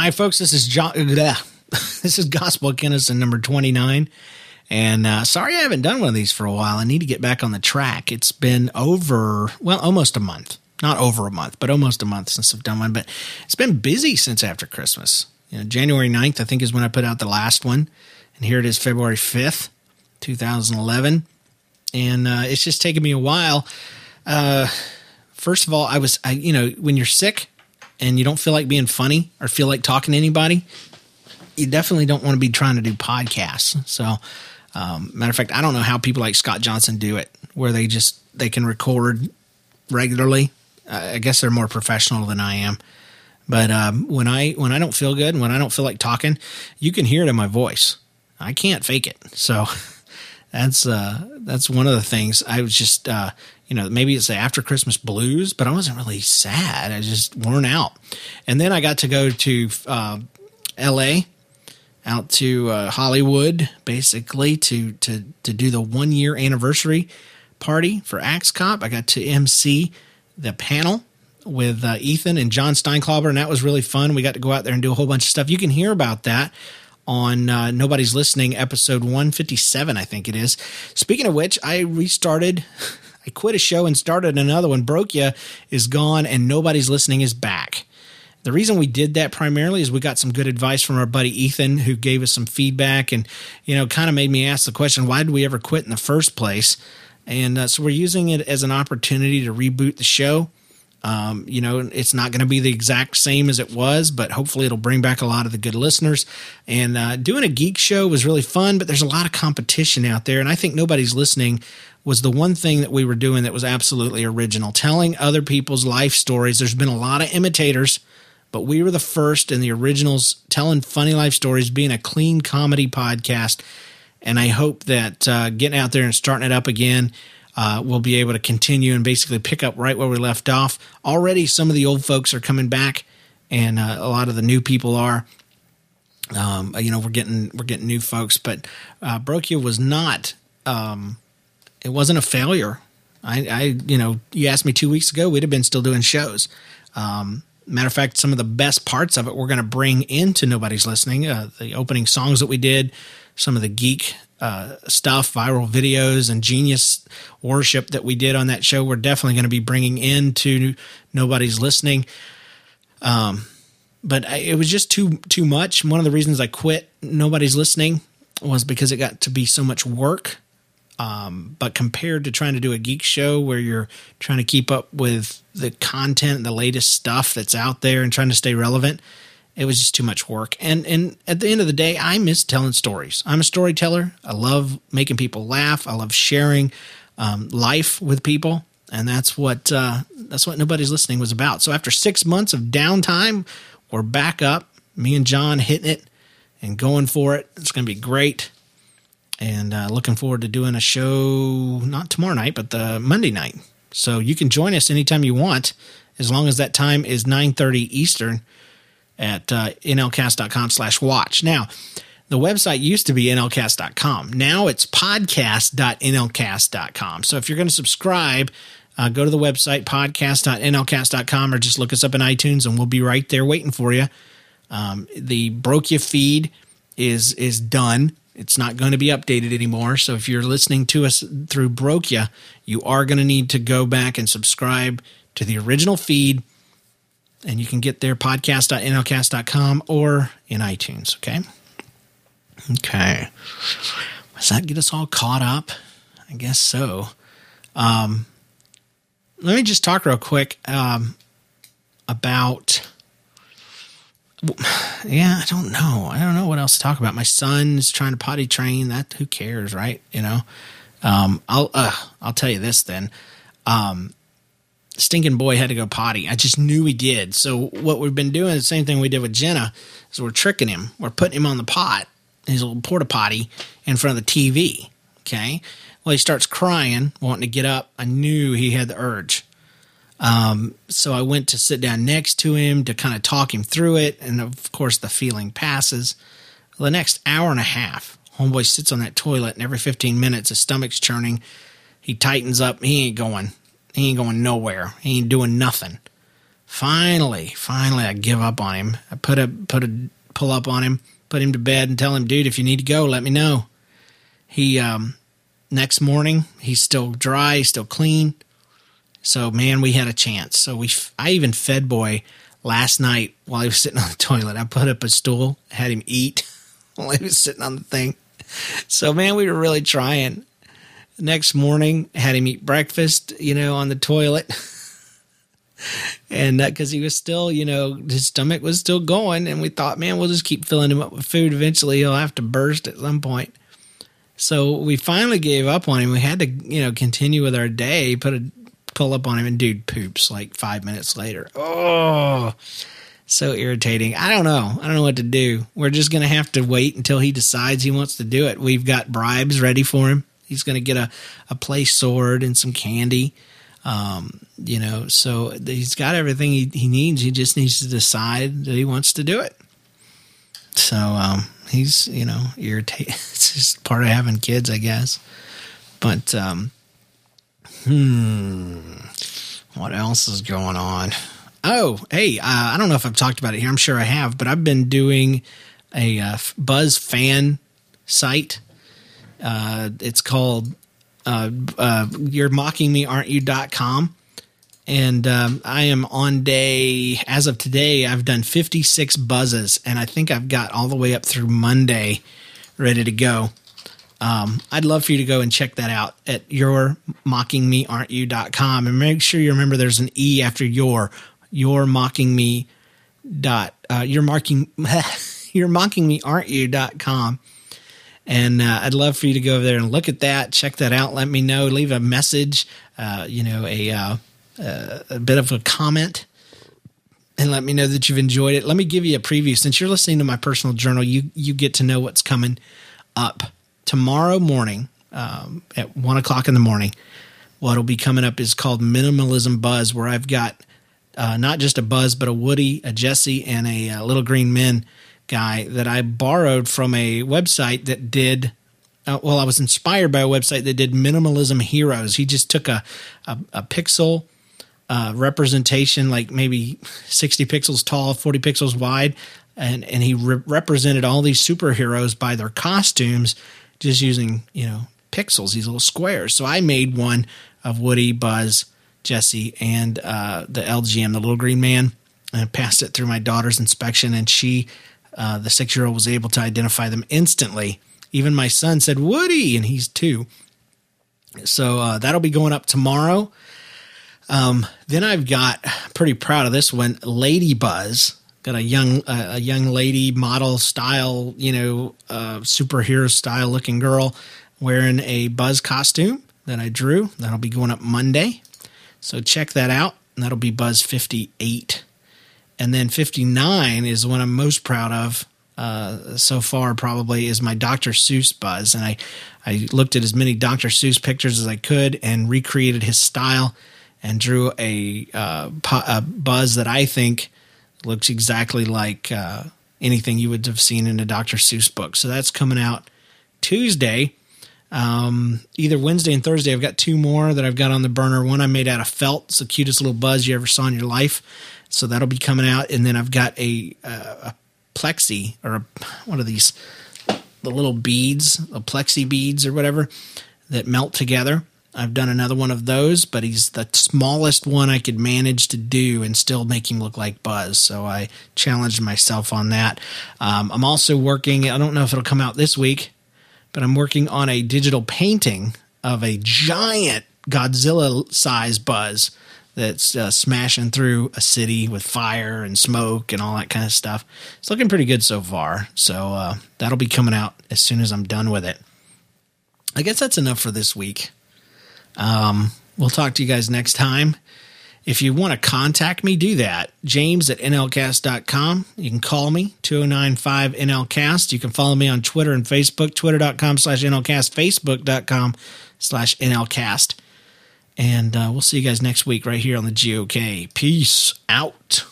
Hi, folks. This is John. This is Gospel Kennison number 29. And uh, sorry I haven't done one of these for a while. I need to get back on the track. It's been over, well, almost a month. Not over a month, but almost a month since I've done one. But it's been busy since after Christmas. You know, January 9th, I think, is when I put out the last one. And here it is, February 5th, 2011. And uh, it's just taken me a while. Uh, first of all, I was, I, you know, when you're sick and you don't feel like being funny or feel like talking to anybody, you definitely don't want to be trying to do podcasts. So, um, matter of fact, I don't know how people like Scott Johnson do it, where they just they can record regularly. Uh, I guess they're more professional than I am. But um, when I when I don't feel good and when I don't feel like talking, you can hear it in my voice. I can't fake it. So that's uh, that's one of the things. I was just uh, you know maybe it's the after Christmas blues, but I wasn't really sad. I just worn out. And then I got to go to uh, L.A out to uh, Hollywood, basically to to to do the one year anniversary party for Axe Cop. I got to MC the panel with uh, Ethan and John Steinklauber, and that was really fun. We got to go out there and do a whole bunch of stuff. You can hear about that on uh, Nobody's Listening, episode 157, I think it is. Speaking of which, I restarted. I quit a show and started another one. Broke Ya is gone, and Nobody's Listening is back. The reason we did that primarily is we got some good advice from our buddy Ethan, who gave us some feedback and, you know, kind of made me ask the question, why did we ever quit in the first place? And uh, so we're using it as an opportunity to reboot the show. Um, you know, it's not going to be the exact same as it was, but hopefully it'll bring back a lot of the good listeners. And uh, doing a geek show was really fun, but there's a lot of competition out there. And I think nobody's listening was the one thing that we were doing that was absolutely original, telling other people's life stories. There's been a lot of imitators but we were the first in the originals telling funny life stories, being a clean comedy podcast. And I hope that uh, getting out there and starting it up again, uh, we'll be able to continue and basically pick up right where we left off. Already, some of the old folks are coming back, and uh, a lot of the new people are. Um, you know, we're getting we're getting new folks, but uh, Broke Ya was not. Um, it wasn't a failure. I, I, you know, you asked me two weeks ago, we'd have been still doing shows. Um, Matter of fact, some of the best parts of it we're going to bring into Nobody's Listening. Uh, the opening songs that we did, some of the geek uh, stuff, viral videos, and genius worship that we did on that show, we're definitely going to be bringing into Nobody's Listening. Um, but I, it was just too too much. One of the reasons I quit Nobody's Listening was because it got to be so much work um, but compared to trying to do a geek show where you're trying to keep up with the content, the latest stuff that's out there, and trying to stay relevant, it was just too much work. And and at the end of the day, I miss telling stories. I'm a storyteller. I love making people laugh. I love sharing um, life with people, and that's what uh, that's what nobody's listening was about. So after six months of downtime, we're back up. Me and John hitting it and going for it. It's going to be great and uh, looking forward to doing a show not tomorrow night, but the Monday night. So you can join us anytime you want, as long as that time is 9.30 Eastern at uh, nlcast.com slash watch. Now, the website used to be nlcast.com. Now it's podcast.nlcast.com. So if you're going to subscribe, uh, go to the website podcast.nlcast.com or just look us up in iTunes and we'll be right there waiting for you. Um, the Broke Ya feed is is done. It's not going to be updated anymore. So if you're listening to us through Broke Ya, you are going to need to go back and subscribe to the original feed. And you can get there podcast.nlcast.com or in iTunes. Okay. Okay. Does that get us all caught up? I guess so. Um, let me just talk real quick um, about yeah, I don't know. I don't know what else to talk about. My son's trying to potty train. That who cares, right? You know. Um, I'll uh, I'll tell you this then. Um, stinking boy had to go potty. I just knew he did. So what we've been doing, the same thing we did with Jenna, is we're tricking him. We're putting him on the pot, his little porta potty, in front of the TV. Okay. Well, he starts crying, wanting to get up. I knew he had the urge. Um, so I went to sit down next to him to kind of talk him through it. And of course, the feeling passes. The next hour and a half, Homeboy sits on that toilet, and every 15 minutes, his stomach's churning. He tightens up. He ain't going. He ain't going nowhere. He ain't doing nothing. finally, finally, I give up on him. I put a put a pull up on him, put him to bed, and tell him, dude, if you need to go, let me know. He um, next morning, he's still dry, still clean. So man, we had a chance. So we, I even fed boy last night while he was sitting on the toilet. I put up a stool, had him eat while he was sitting on the thing. So man, we were really trying. Next morning, had him eat breakfast, you know, on the toilet. and uh, because he was still, you know, his stomach was still going, and we thought, man, we'll just keep filling him up with food. Eventually, he'll have to burst at some point. So we finally gave up on him. We had to, you know, continue with our day. Put a pull up on him, and dude poops like five minutes later. Oh, so irritating. I don't know. I don't know what to do. We're just gonna have to wait until he decides he wants to do it. We've got bribes ready for him. He's gonna get a a play sword and some candy. Um, you know, so he's got everything he, he needs. He just needs to decide that he wants to do it. So um, he's you know irritated. it's just part of having kids, I guess. But um, hmm, what else is going on? Oh, hey, uh, I don't know if I've talked about it here. I'm sure I have, but I've been doing a uh, Buzz fan site. Uh, it's called uh, uh, You're Mocking Me, Aren't You.com. And um, I am on day, as of today, I've done 56 buzzes, and I think I've got all the way up through Monday ready to go. Um, I'd love for you to go and check that out at your mocking me aren't you.com and make sure you remember there's an E after your, your mocking me dot, uh, you're marking, you're mocking me aren't you.com. And uh, I'd love for you to go over there and look at that, check that out. Let me know, leave a message, uh, you know, a, uh, uh, a bit of a comment and let me know that you've enjoyed it. Let me give you a preview. Since you're listening to my personal journal, you you get to know what's coming up tomorrow morning um, at one o'clock in the morning. What'll be coming up is called Minimalism Buzz, where I've got uh, not just a Buzz, but a Woody, a Jesse, and a, a uh, Little Green Men guy that I borrowed from a website that did uh, well, I was inspired by a website that did minimalism heroes. He just took a a, a pixel uh, representation, like maybe 60 pixels tall, 40 pixels wide, and, and he re- represented all these superheroes by their costumes just using, you know, pixels, these little squares. So I made one of Woody, Buzz, Jesse, and uh, the LGM, the little green man, and passed it through my daughter's inspection, and she, uh, the six year old, was able to identify them instantly. Even my son said Woody, and he's two. So uh, that'll be going up tomorrow. Um, then I've got pretty proud of this one, Lady Buzz. Got a young uh, a young lady model style, you know, uh, superhero style looking girl wearing a Buzz costume that I drew. That'll be going up Monday, so check that out. that'll be Buzz fifty eight, and then fifty nine is the one I'm most proud of. Uh, so far probably is my Dr. Seuss buzz, and I I looked at as many Dr. Seuss pictures as I could and recreated his style and drew a, uh, a buzz that I think looks exactly like uh, anything you would have seen in a Dr. Seuss book. So that's coming out Tuesday. Um, either Wednesday and Thursday. I've got two more that I've got on the burner. One I made out of felt. It's the cutest little buzz you ever saw in your life. So that'll be coming out. And then I've got a, a plexi or a, what are these? The little beads, the plexi beads or whatever that melt together. I've done another one of those, but he's the smallest one I could manage to do and still make him look like Buzz. So I challenged myself on that. Um, I'm also working, I don't know if it'll come out this week, but I'm working on a digital painting of a giant Godzilla size Buzz that's uh, smashing through a city with fire and smoke and all that kind of stuff. It's looking pretty good so far. So uh, that'll be coming out as soon as I'm done with it. I guess that's enough for this week. Um, we'll talk to you guys next time. If you want to contact me, do that. James at nlcast.com. You can call me, 2095 NLCast. You can follow me on Twitter and Facebook, twitter.com slash NLCast, facebook.com slash NLCast. And uh, we'll see you guys next week right here on the GOK. Peace out.